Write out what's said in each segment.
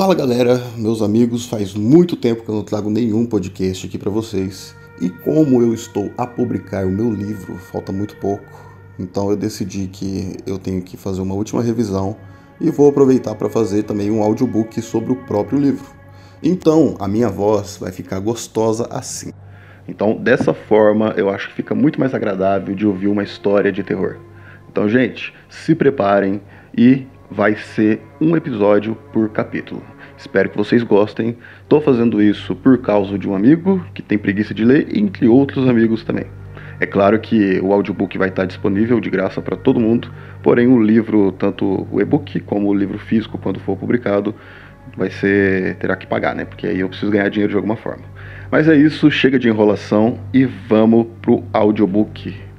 Fala galera, meus amigos, faz muito tempo que eu não trago nenhum podcast aqui para vocês. E como eu estou a publicar o meu livro, falta muito pouco, então eu decidi que eu tenho que fazer uma última revisão e vou aproveitar para fazer também um audiobook sobre o próprio livro. Então, a minha voz vai ficar gostosa assim. Então, dessa forma, eu acho que fica muito mais agradável de ouvir uma história de terror. Então, gente, se preparem e vai ser um episódio por capítulo. Espero que vocês gostem. Estou fazendo isso por causa de um amigo que tem preguiça de ler, entre outros amigos também. É claro que o audiobook vai estar disponível de graça para todo mundo, porém o livro, tanto o e-book como o livro físico, quando for publicado, vai ser terá que pagar, né? Porque aí eu preciso ganhar dinheiro de alguma forma. Mas é isso, chega de enrolação e vamos pro audiobook.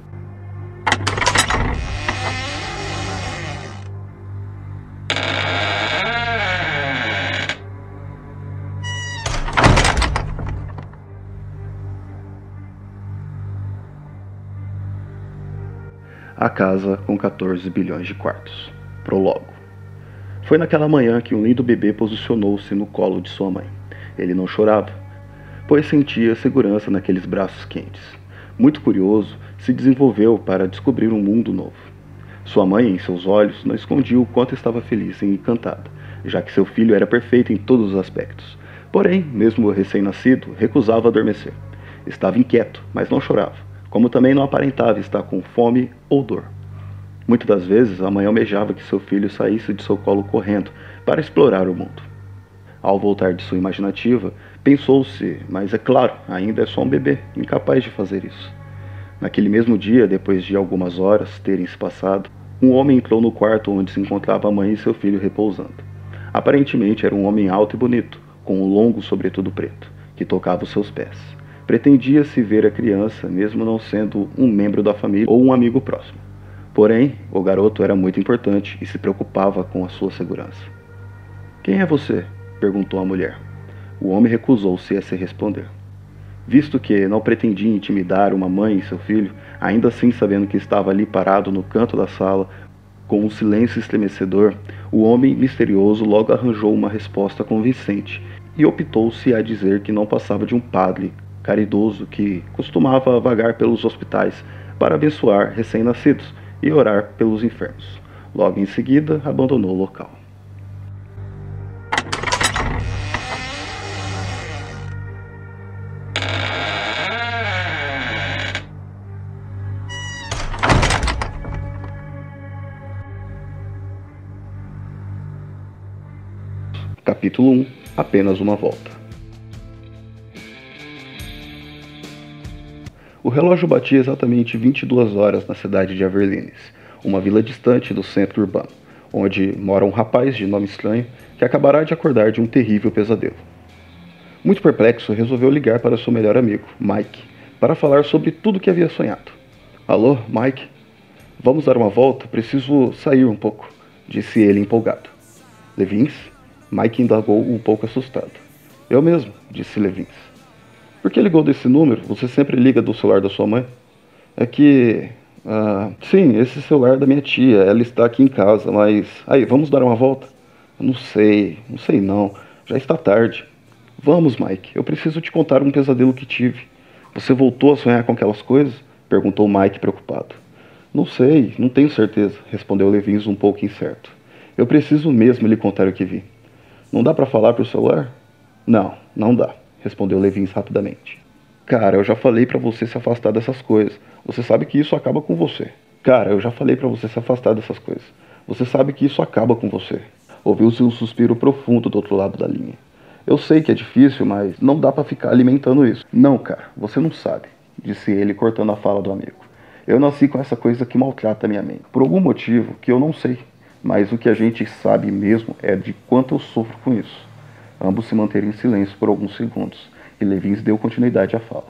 Casa com 14 bilhões de quartos. Prologo. Foi naquela manhã que um lindo bebê posicionou-se no colo de sua mãe. Ele não chorava, pois sentia segurança naqueles braços quentes. Muito curioso, se desenvolveu para descobrir um mundo novo. Sua mãe, em seus olhos, não escondia o quanto estava feliz e encantada, já que seu filho era perfeito em todos os aspectos. Porém, mesmo recém-nascido, recusava adormecer. Estava inquieto, mas não chorava como também não aparentava estar com fome ou dor. Muitas das vezes a mãe almejava que seu filho saísse de seu colo correndo para explorar o mundo. Ao voltar de sua imaginativa, pensou-se, mas é claro, ainda é só um bebê, incapaz de fazer isso. Naquele mesmo dia, depois de algumas horas terem se passado, um homem entrou no quarto onde se encontrava a mãe e seu filho repousando. Aparentemente era um homem alto e bonito, com um longo sobretudo preto, que tocava os seus pés. Pretendia-se ver a criança, mesmo não sendo um membro da família ou um amigo próximo. Porém, o garoto era muito importante e se preocupava com a sua segurança. Quem é você? perguntou a mulher. O homem recusou-se a se responder. Visto que não pretendia intimidar uma mãe e seu filho, ainda assim sabendo que estava ali parado no canto da sala, com um silêncio estremecedor, o homem misterioso logo arranjou uma resposta convincente e optou-se a dizer que não passava de um padre caridoso que costumava vagar pelos hospitais para abençoar recém-nascidos e orar pelos enfermos. Logo em seguida, abandonou o local. Capítulo 1 Apenas uma volta. O relógio batia exatamente 22 horas na cidade de Averlines, uma vila distante do centro urbano, onde mora um rapaz de nome estranho que acabará de acordar de um terrível pesadelo. Muito perplexo, resolveu ligar para seu melhor amigo, Mike, para falar sobre tudo o que havia sonhado. Alô, Mike? Vamos dar uma volta? Preciso sair um pouco, disse ele empolgado. Levins? Mike indagou um pouco assustado. Eu mesmo, disse Levins. Por que ligou desse número? Você sempre liga do celular da sua mãe? É que. Ah, sim, esse celular é da minha tia. Ela está aqui em casa, mas. Aí, vamos dar uma volta? Não sei, não sei não. Já está tarde. Vamos, Mike. Eu preciso te contar um pesadelo que tive. Você voltou a sonhar com aquelas coisas? Perguntou Mike preocupado. Não sei, não tenho certeza, respondeu Levins um pouco incerto. Eu preciso mesmo lhe contar o que vi. Não dá para falar pelo celular? Não, não dá respondeu Levins rapidamente. Cara, eu já falei para você se afastar dessas coisas. Você sabe que isso acaba com você. Cara, eu já falei para você se afastar dessas coisas. Você sabe que isso acaba com você. Ouviu-se um suspiro profundo do outro lado da linha. Eu sei que é difícil, mas não dá para ficar alimentando isso. Não, cara, você não sabe, disse ele cortando a fala do amigo. Eu nasci com essa coisa que maltrata minha mente. Por algum motivo que eu não sei. Mas o que a gente sabe mesmo é de quanto eu sofro com isso. Ambos se manteram em silêncio por alguns segundos, e Levins deu continuidade à fala.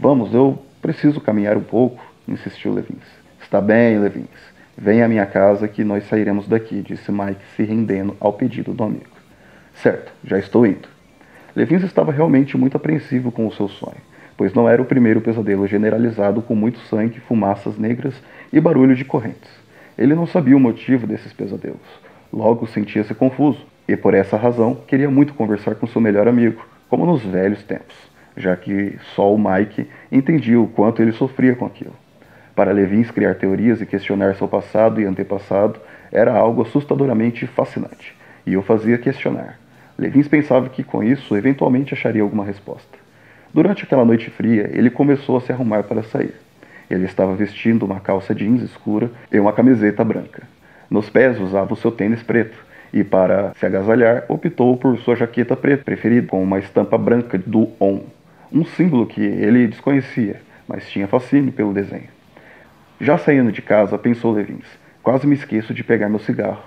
Vamos, eu preciso caminhar um pouco, insistiu Levins. Está bem, Levins. Venha à minha casa que nós sairemos daqui, disse Mike, se rendendo ao pedido do amigo. Certo, já estou indo. Levins estava realmente muito apreensivo com o seu sonho, pois não era o primeiro pesadelo generalizado com muito sangue, fumaças negras e barulho de correntes. Ele não sabia o motivo desses pesadelos. Logo sentia-se confuso, e por essa razão queria muito conversar com seu melhor amigo, como nos velhos tempos, já que só o Mike entendia o quanto ele sofria com aquilo. Para Levins criar teorias e questionar seu passado e antepassado era algo assustadoramente fascinante, e o fazia questionar. Levins pensava que com isso eventualmente acharia alguma resposta. Durante aquela noite fria, ele começou a se arrumar para sair. Ele estava vestindo uma calça jeans escura e uma camiseta branca. Nos pés usava o seu tênis preto e, para se agasalhar, optou por sua jaqueta preta preferida, com uma estampa branca do ON, um símbolo que ele desconhecia, mas tinha fascínio pelo desenho. Já saindo de casa, pensou Levins, quase me esqueço de pegar meu cigarro.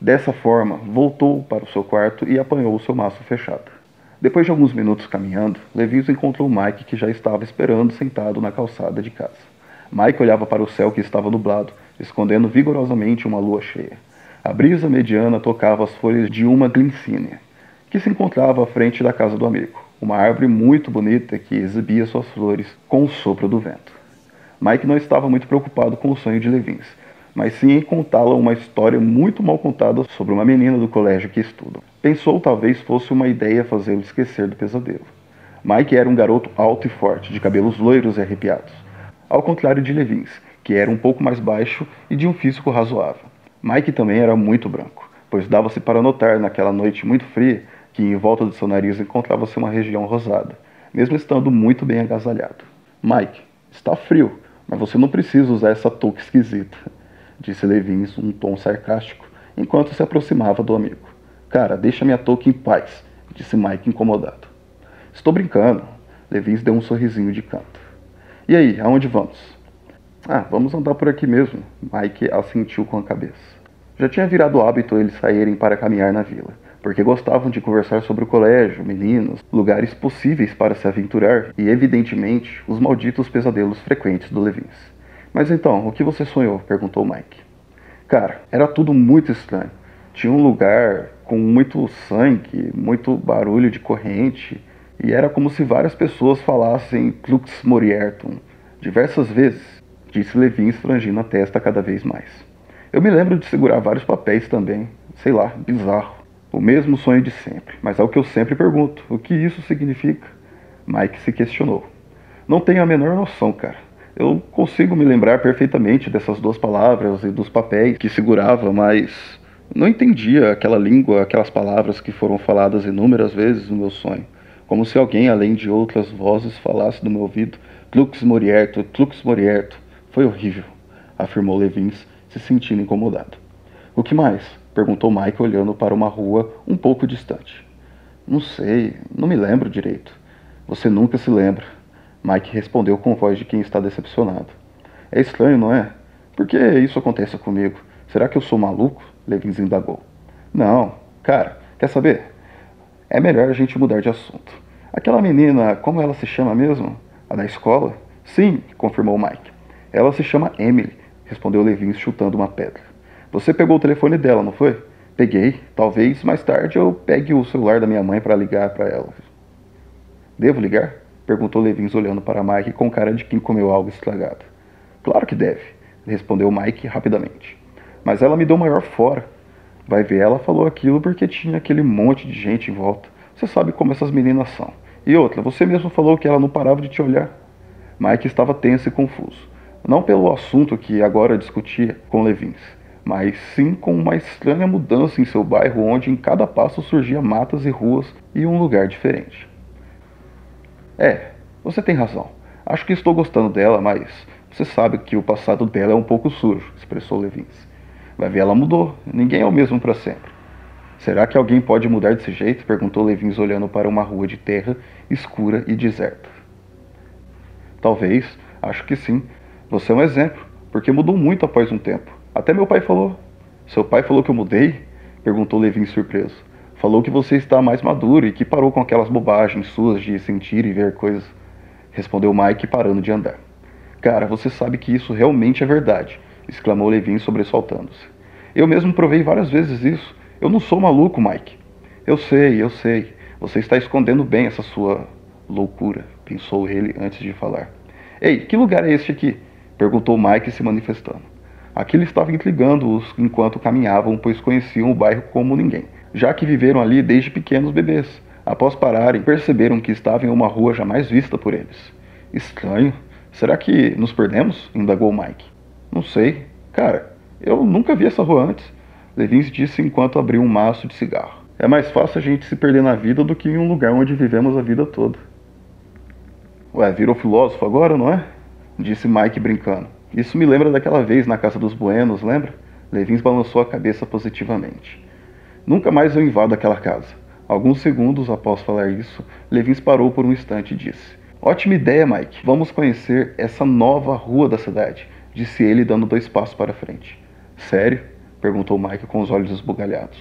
Dessa forma, voltou para o seu quarto e apanhou o seu maço fechado. Depois de alguns minutos caminhando, Levis encontrou Mike que já estava esperando sentado na calçada de casa. Mike olhava para o céu que estava nublado, escondendo vigorosamente uma lua cheia. A brisa mediana tocava as folhas de uma glicínia, que se encontrava à frente da casa do amigo, uma árvore muito bonita que exibia suas flores com o sopro do vento. Mike não estava muito preocupado com o sonho de Levins, mas sim em contá-la uma história muito mal contada sobre uma menina do colégio que estuda. Pensou talvez fosse uma ideia fazê-lo esquecer do pesadelo. Mike era um garoto alto e forte, de cabelos loiros e arrepiados, ao contrário de Levins, que era um pouco mais baixo e de um físico razoável. Mike também era muito branco, pois dava-se para notar naquela noite muito fria que em volta do seu nariz encontrava-se uma região rosada, mesmo estando muito bem agasalhado. Mike, está frio, mas você não precisa usar essa touca esquisita disse Levins um tom sarcástico, enquanto se aproximava do amigo. Cara, deixa minha touca em paz, disse Mike incomodado. Estou brincando. Levins deu um sorrisinho de canto. E aí, aonde vamos? Ah, vamos andar por aqui mesmo, Mike assentiu com a cabeça. Já tinha virado hábito eles saírem para caminhar na vila, porque gostavam de conversar sobre o colégio, meninos, lugares possíveis para se aventurar e, evidentemente, os malditos pesadelos frequentes do Levins. Mas então, o que você sonhou? perguntou Mike. Cara, era tudo muito estranho. Tinha um lugar com muito sangue, muito barulho de corrente, e era como se várias pessoas falassem Klux Moriertum diversas vezes, disse Levin frangindo a testa cada vez mais. Eu me lembro de segurar vários papéis também, sei lá, bizarro. O mesmo sonho de sempre, mas é o que eu sempre pergunto: o que isso significa? Mike se questionou. Não tenho a menor noção, cara. Eu consigo me lembrar perfeitamente dessas duas palavras e dos papéis que segurava, mas não entendia aquela língua, aquelas palavras que foram faladas inúmeras vezes no meu sonho, como se alguém, além de outras vozes, falasse no meu ouvido: Tlux Morierto, Tlux Morierto. Foi horrível, afirmou Levins, se sentindo incomodado. O que mais? perguntou Mike, olhando para uma rua um pouco distante. Não sei, não me lembro direito. Você nunca se lembra. Mike respondeu com voz de quem está decepcionado. É estranho, não é? Por que isso acontece comigo? Será que eu sou maluco? Levins indagou. Não, cara, quer saber? É melhor a gente mudar de assunto. Aquela menina, como ela se chama mesmo? A da escola? Sim, confirmou Mike. Ela se chama Emily, respondeu Levins chutando uma pedra. Você pegou o telefone dela, não foi? Peguei. Talvez mais tarde eu pegue o celular da minha mãe para ligar para ela. Devo ligar? Perguntou Levins olhando para Mike com cara de quem comeu algo estragado. Claro que deve, respondeu Mike rapidamente. Mas ela me deu maior fora. Vai ver, ela falou aquilo porque tinha aquele monte de gente em volta. Você sabe como essas meninas são. E outra, você mesmo falou que ela não parava de te olhar. Mike estava tenso e confuso. Não pelo assunto que agora discutia com Levins, mas sim com uma estranha mudança em seu bairro onde em cada passo surgia matas e ruas e um lugar diferente. É, você tem razão. Acho que estou gostando dela, mas você sabe que o passado dela é um pouco sujo, expressou Levins. Vai ver, ela mudou. Ninguém é o mesmo para sempre. Será que alguém pode mudar desse jeito? perguntou Levins olhando para uma rua de terra escura e deserta. Talvez, acho que sim. Você é um exemplo, porque mudou muito após um tempo. Até meu pai falou. Seu pai falou que eu mudei? perguntou Levins surpreso. Falou que você está mais maduro e que parou com aquelas bobagens suas de sentir e ver coisas. Respondeu Mike parando de andar. Cara, você sabe que isso realmente é verdade, exclamou Levin sobressaltando-se. Eu mesmo provei várias vezes isso. Eu não sou maluco, Mike. Eu sei, eu sei. Você está escondendo bem essa sua loucura, pensou ele antes de falar. Ei, que lugar é este aqui? Perguntou Mike se manifestando. Aquilo estava intrigando-os enquanto caminhavam, pois conheciam o bairro como ninguém já que viveram ali desde pequenos bebês. Após pararem, perceberam que estavam em uma rua jamais vista por eles. Estranho. Será que nos perdemos? indagou Mike. Não sei. Cara, eu nunca vi essa rua antes. Levins disse enquanto abriu um maço de cigarro. É mais fácil a gente se perder na vida do que em um lugar onde vivemos a vida toda. Ué, virou filósofo agora, não é? Disse Mike brincando. Isso me lembra daquela vez na casa dos Buenos, lembra? Levins balançou a cabeça positivamente. Nunca mais eu invado aquela casa. Alguns segundos após falar isso, Levins parou por um instante e disse: Ótima ideia, Mike. Vamos conhecer essa nova rua da cidade, disse ele, dando dois passos para frente. Sério? perguntou Mike com os olhos esbugalhados.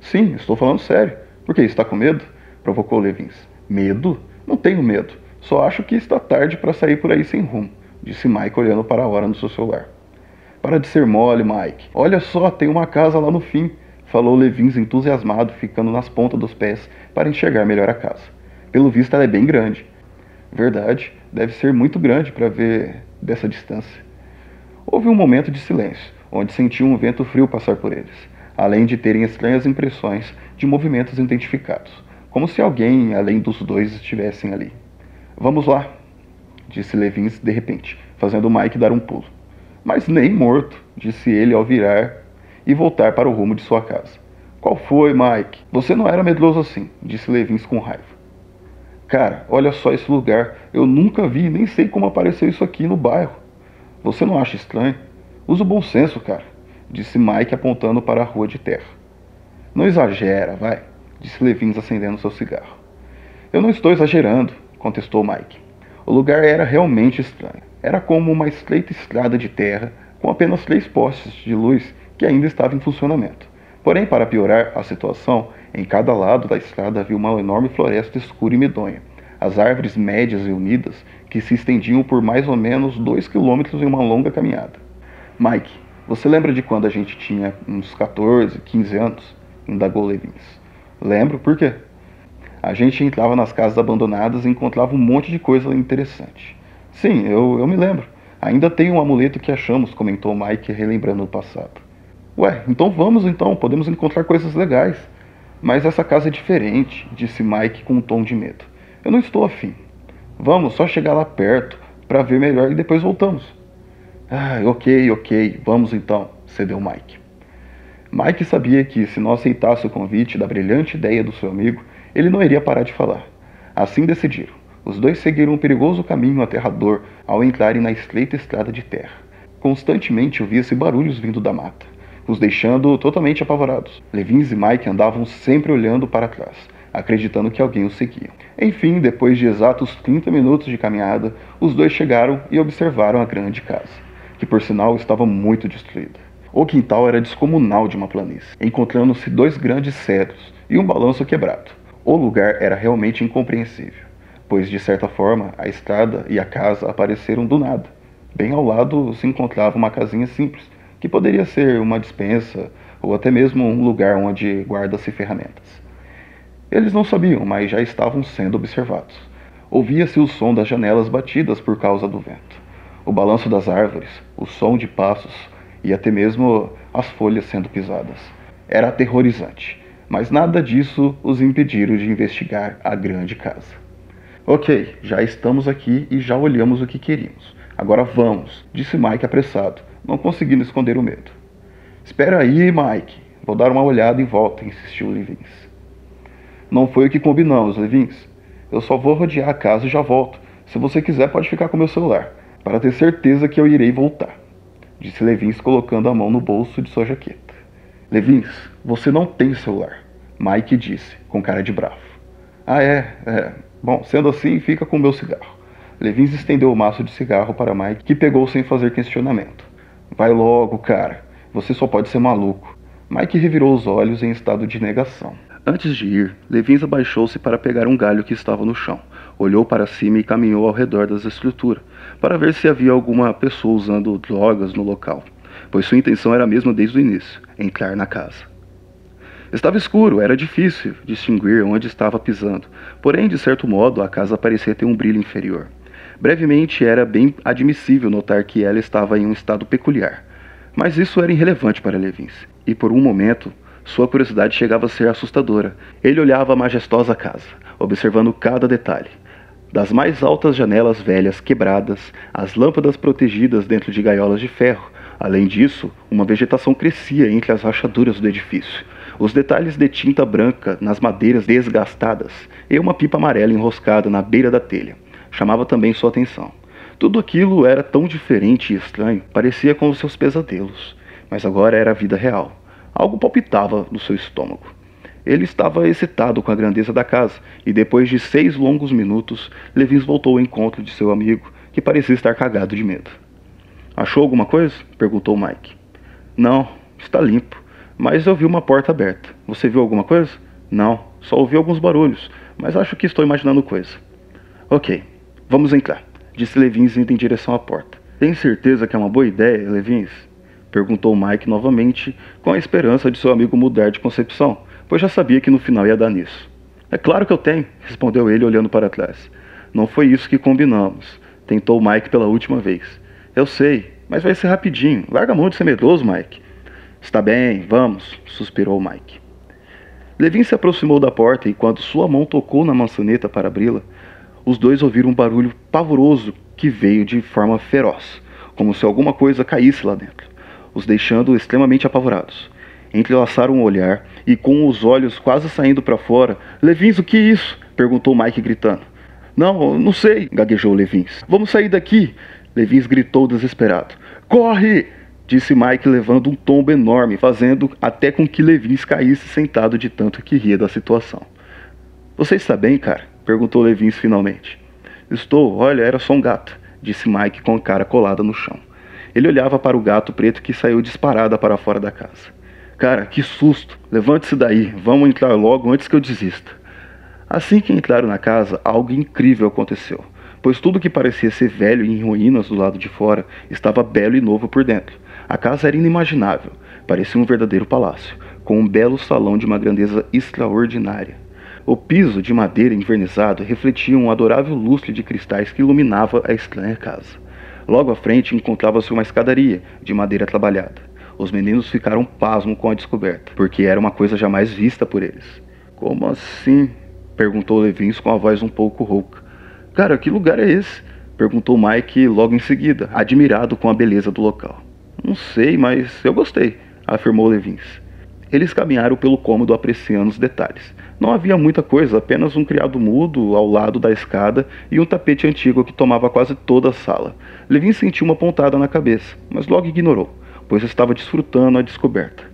Sim, estou falando sério. Por que? Está com medo? provocou Levins. Medo? Não tenho medo. Só acho que está tarde para sair por aí sem rumo, disse Mike olhando para a hora no seu celular. Para de ser mole, Mike. Olha só, tem uma casa lá no fim, falou Levins entusiasmado, ficando nas pontas dos pés para enxergar melhor a casa. Pelo visto, ela é bem grande. Verdade, deve ser muito grande para ver dessa distância. Houve um momento de silêncio, onde sentiam um vento frio passar por eles, além de terem estranhas impressões de movimentos identificados, como se alguém além dos dois estivessem ali. Vamos lá, disse Levins de repente, fazendo Mike dar um pulo. Mas nem morto, disse ele ao virar e voltar para o rumo de sua casa. Qual foi, Mike? Você não era medroso assim, disse Levins com raiva. Cara, olha só esse lugar. Eu nunca vi, nem sei como apareceu isso aqui no bairro. Você não acha estranho? Usa o bom senso, cara, disse Mike apontando para a rua de terra. Não exagera, vai, disse Levins acendendo seu cigarro. Eu não estou exagerando, contestou Mike. O lugar era realmente estranho. Era como uma estreita estrada de terra com apenas três postes de luz que ainda estavam em funcionamento. Porém, para piorar a situação, em cada lado da estrada havia uma enorme floresta escura e medonha. As árvores médias e unidas que se estendiam por mais ou menos dois quilômetros em uma longa caminhada. Mike, você lembra de quando a gente tinha uns 14, 15 anos? indagou Levins. Lembro, por quê? A gente entrava nas casas abandonadas e encontrava um monte de coisa interessante. Sim, eu, eu me lembro. Ainda tem um amuleto que achamos, comentou Mike, relembrando o passado. Ué, então vamos então, podemos encontrar coisas legais. Mas essa casa é diferente, disse Mike com um tom de medo. Eu não estou afim. Vamos só chegar lá perto para ver melhor e depois voltamos. Ah, ok, ok, vamos então, cedeu Mike. Mike sabia que se não aceitasse o convite da brilhante ideia do seu amigo, ele não iria parar de falar. Assim decidiram. Os dois seguiram um perigoso caminho aterrador ao entrarem na estreita estrada de terra. Constantemente ouvia-se barulhos vindo da mata os deixando totalmente apavorados. Levins e Mike andavam sempre olhando para trás, acreditando que alguém os seguia. Enfim, depois de exatos 30 minutos de caminhada, os dois chegaram e observaram a grande casa, que por sinal estava muito destruída. O quintal era descomunal de uma planície, encontrando-se dois grandes cedros e um balanço quebrado. O lugar era realmente incompreensível, pois de certa forma a estrada e a casa apareceram do nada. Bem ao lado se encontrava uma casinha simples, que poderia ser uma dispensa ou até mesmo um lugar onde guarda-se ferramentas. Eles não sabiam, mas já estavam sendo observados. Ouvia-se o som das janelas batidas por causa do vento, o balanço das árvores, o som de passos e até mesmo as folhas sendo pisadas. Era aterrorizante, mas nada disso os impediram de investigar a grande casa. Ok, já estamos aqui e já olhamos o que queríamos. Agora vamos, disse Mike apressado, não conseguindo esconder o medo. Espera aí, Mike. Vou dar uma olhada em volta, insistiu Levins. Não foi o que combinamos, Levins. Eu só vou rodear a casa e já volto. Se você quiser, pode ficar com meu celular, para ter certeza que eu irei voltar, disse Levins colocando a mão no bolso de sua jaqueta. Levins, você não tem celular, Mike disse, com cara de bravo. Ah, é, é. Bom, sendo assim, fica com o meu cigarro. Levins estendeu o maço de cigarro para Mike, que pegou sem fazer questionamento. Vai logo, cara. Você só pode ser maluco. Mike revirou os olhos em estado de negação. Antes de ir, Levins abaixou-se para pegar um galho que estava no chão. Olhou para cima e caminhou ao redor das estruturas, para ver se havia alguma pessoa usando drogas no local, pois sua intenção era a mesma desde o início, entrar na casa. Estava escuro, era difícil distinguir onde estava pisando, porém, de certo modo, a casa parecia ter um brilho inferior. Brevemente era bem admissível notar que ela estava em um estado peculiar, mas isso era irrelevante para Levins, e por um momento Sua curiosidade chegava a ser assustadora. Ele olhava a majestosa casa, observando cada detalhe. Das mais altas janelas velhas quebradas, as lâmpadas protegidas dentro de gaiolas de ferro. Além disso, uma vegetação crescia entre as rachaduras do edifício. Os detalhes de tinta branca nas madeiras desgastadas e uma pipa amarela enroscada na beira da telha chamava também sua atenção. Tudo aquilo era tão diferente e estranho, parecia com os seus pesadelos, mas agora era a vida real. Algo palpitava no seu estômago. Ele estava excitado com a grandeza da casa, e depois de seis longos minutos, Levins voltou ao encontro de seu amigo, que parecia estar cagado de medo. Achou alguma coisa? perguntou Mike. Não, está limpo. Mas eu vi uma porta aberta. Você viu alguma coisa? Não, só ouvi alguns barulhos, mas acho que estou imaginando coisa. Ok, vamos entrar, disse Levins indo em direção à porta. Tem certeza que é uma boa ideia, Levins? Perguntou Mike novamente, com a esperança de seu amigo mudar de concepção, pois já sabia que no final ia dar nisso. É claro que eu tenho, respondeu ele olhando para trás. Não foi isso que combinamos, tentou Mike pela última vez. Eu sei, mas vai ser rapidinho. Larga a mão de ser medroso, Mike. Está bem, vamos, suspirou Mike. Levin se aproximou da porta e, quando sua mão tocou na maçaneta para abri-la, os dois ouviram um barulho pavoroso que veio de forma feroz, como se alguma coisa caísse lá dentro, os deixando extremamente apavorados. Entrelaçaram um olhar e, com os olhos quase saindo para fora, Levins, o que é isso? perguntou Mike gritando. Não, não sei, gaguejou Levins. Vamos sair daqui! Levins gritou desesperado. Corre! Disse Mike levando um tombo enorme, fazendo até com que Levins caísse sentado de tanto que ria da situação. Você está bem, cara? perguntou Levins finalmente. Estou, olha, era só um gato, disse Mike com a cara colada no chão. Ele olhava para o gato preto que saiu disparada para fora da casa. Cara, que susto! Levante-se daí, vamos entrar logo antes que eu desista. Assim que entraram na casa, algo incrível aconteceu, pois tudo que parecia ser velho e em ruínas do lado de fora estava belo e novo por dentro. A casa era inimaginável, parecia um verdadeiro palácio, com um belo salão de uma grandeza extraordinária. O piso de madeira envernizado refletia um adorável lustre de cristais que iluminava a estranha casa. Logo à frente encontrava-se uma escadaria de madeira trabalhada. Os meninos ficaram pasmos com a descoberta, porque era uma coisa jamais vista por eles. Como assim? perguntou Levins com a voz um pouco rouca. Cara, que lugar é esse? perguntou Mike logo em seguida, admirado com a beleza do local. Não sei, mas eu gostei, afirmou Levins. Eles caminharam pelo cômodo apreciando os detalhes. Não havia muita coisa, apenas um criado mudo ao lado da escada e um tapete antigo que tomava quase toda a sala. Levin sentiu uma pontada na cabeça, mas logo ignorou, pois estava desfrutando a descoberta.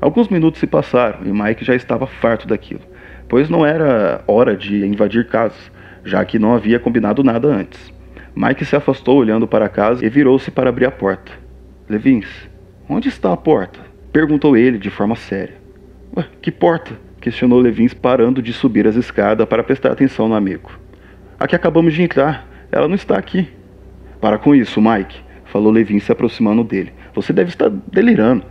Alguns minutos se passaram e Mike já estava farto daquilo, pois não era hora de invadir casas, já que não havia combinado nada antes. Mike se afastou olhando para a casa e virou-se para abrir a porta. Levins, onde está a porta? Perguntou ele de forma séria. Que porta? Questionou Levins parando de subir as escadas para prestar atenção no amigo. Aqui acabamos de entrar. Ela não está aqui. Para com isso, Mike, falou Levins se aproximando dele. Você deve estar delirando.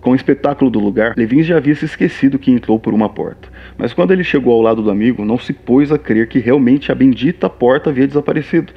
Com o espetáculo do lugar, Levins já havia se esquecido que entrou por uma porta. Mas quando ele chegou ao lado do amigo, não se pôs a crer que realmente a bendita porta havia desaparecido.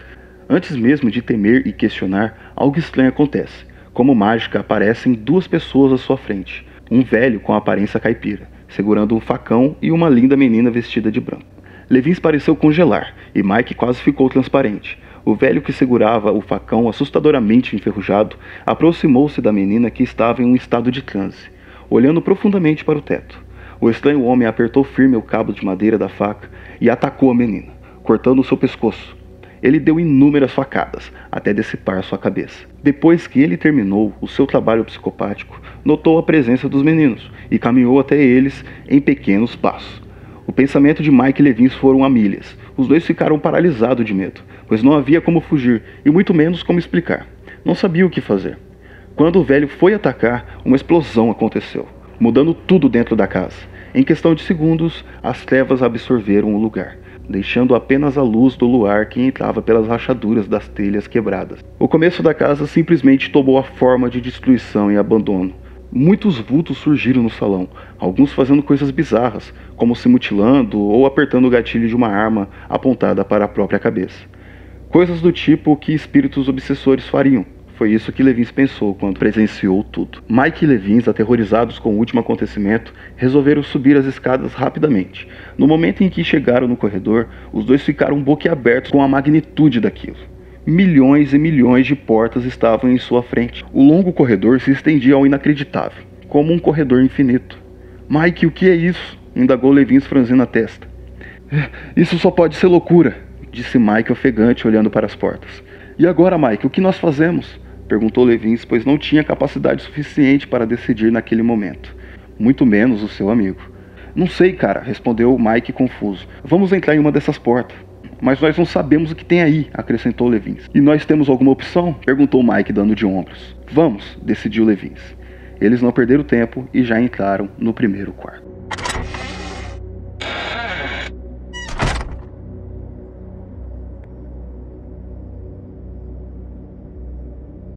Antes mesmo de temer e questionar, algo estranho acontece. Como mágica, aparecem duas pessoas à sua frente. Um velho com aparência caipira, segurando um facão, e uma linda menina vestida de branco. Levins pareceu congelar, e Mike quase ficou transparente. O velho que segurava o facão, assustadoramente enferrujado, aproximou-se da menina que estava em um estado de transe, olhando profundamente para o teto. O estranho homem apertou firme o cabo de madeira da faca e atacou a menina, cortando seu pescoço, ele deu inúmeras facadas até dissipar sua cabeça. Depois que ele terminou o seu trabalho psicopático, notou a presença dos meninos e caminhou até eles em pequenos passos. O pensamento de Mike e Levins foram a milhas. Os dois ficaram paralisados de medo, pois não havia como fugir e muito menos como explicar. Não sabia o que fazer. Quando o velho foi atacar, uma explosão aconteceu, mudando tudo dentro da casa. Em questão de segundos, as trevas absorveram o lugar deixando apenas a luz do luar que entrava pelas rachaduras das telhas quebradas. O começo da casa simplesmente tomou a forma de destruição e abandono. Muitos vultos surgiram no salão, alguns fazendo coisas bizarras, como se mutilando ou apertando o gatilho de uma arma apontada para a própria cabeça. Coisas do tipo que espíritos obsessores fariam, Foi isso que Levins pensou quando presenciou tudo. Mike e Levins, aterrorizados com o último acontecimento, resolveram subir as escadas rapidamente. No momento em que chegaram no corredor, os dois ficaram boquiabertos com a magnitude daquilo. Milhões e milhões de portas estavam em sua frente. O longo corredor se estendia ao inacreditável, como um corredor infinito. Mike, o que é isso? indagou Levins franzindo a testa. Isso só pode ser loucura, disse Mike ofegante olhando para as portas. E agora, Mike, o que nós fazemos? Perguntou Levins, pois não tinha capacidade suficiente para decidir naquele momento, muito menos o seu amigo. Não sei, cara, respondeu Mike confuso. Vamos entrar em uma dessas portas. Mas nós não sabemos o que tem aí, acrescentou Levins. E nós temos alguma opção? perguntou Mike, dando de ombros. Vamos, decidiu Levins. Eles não perderam tempo e já entraram no primeiro quarto.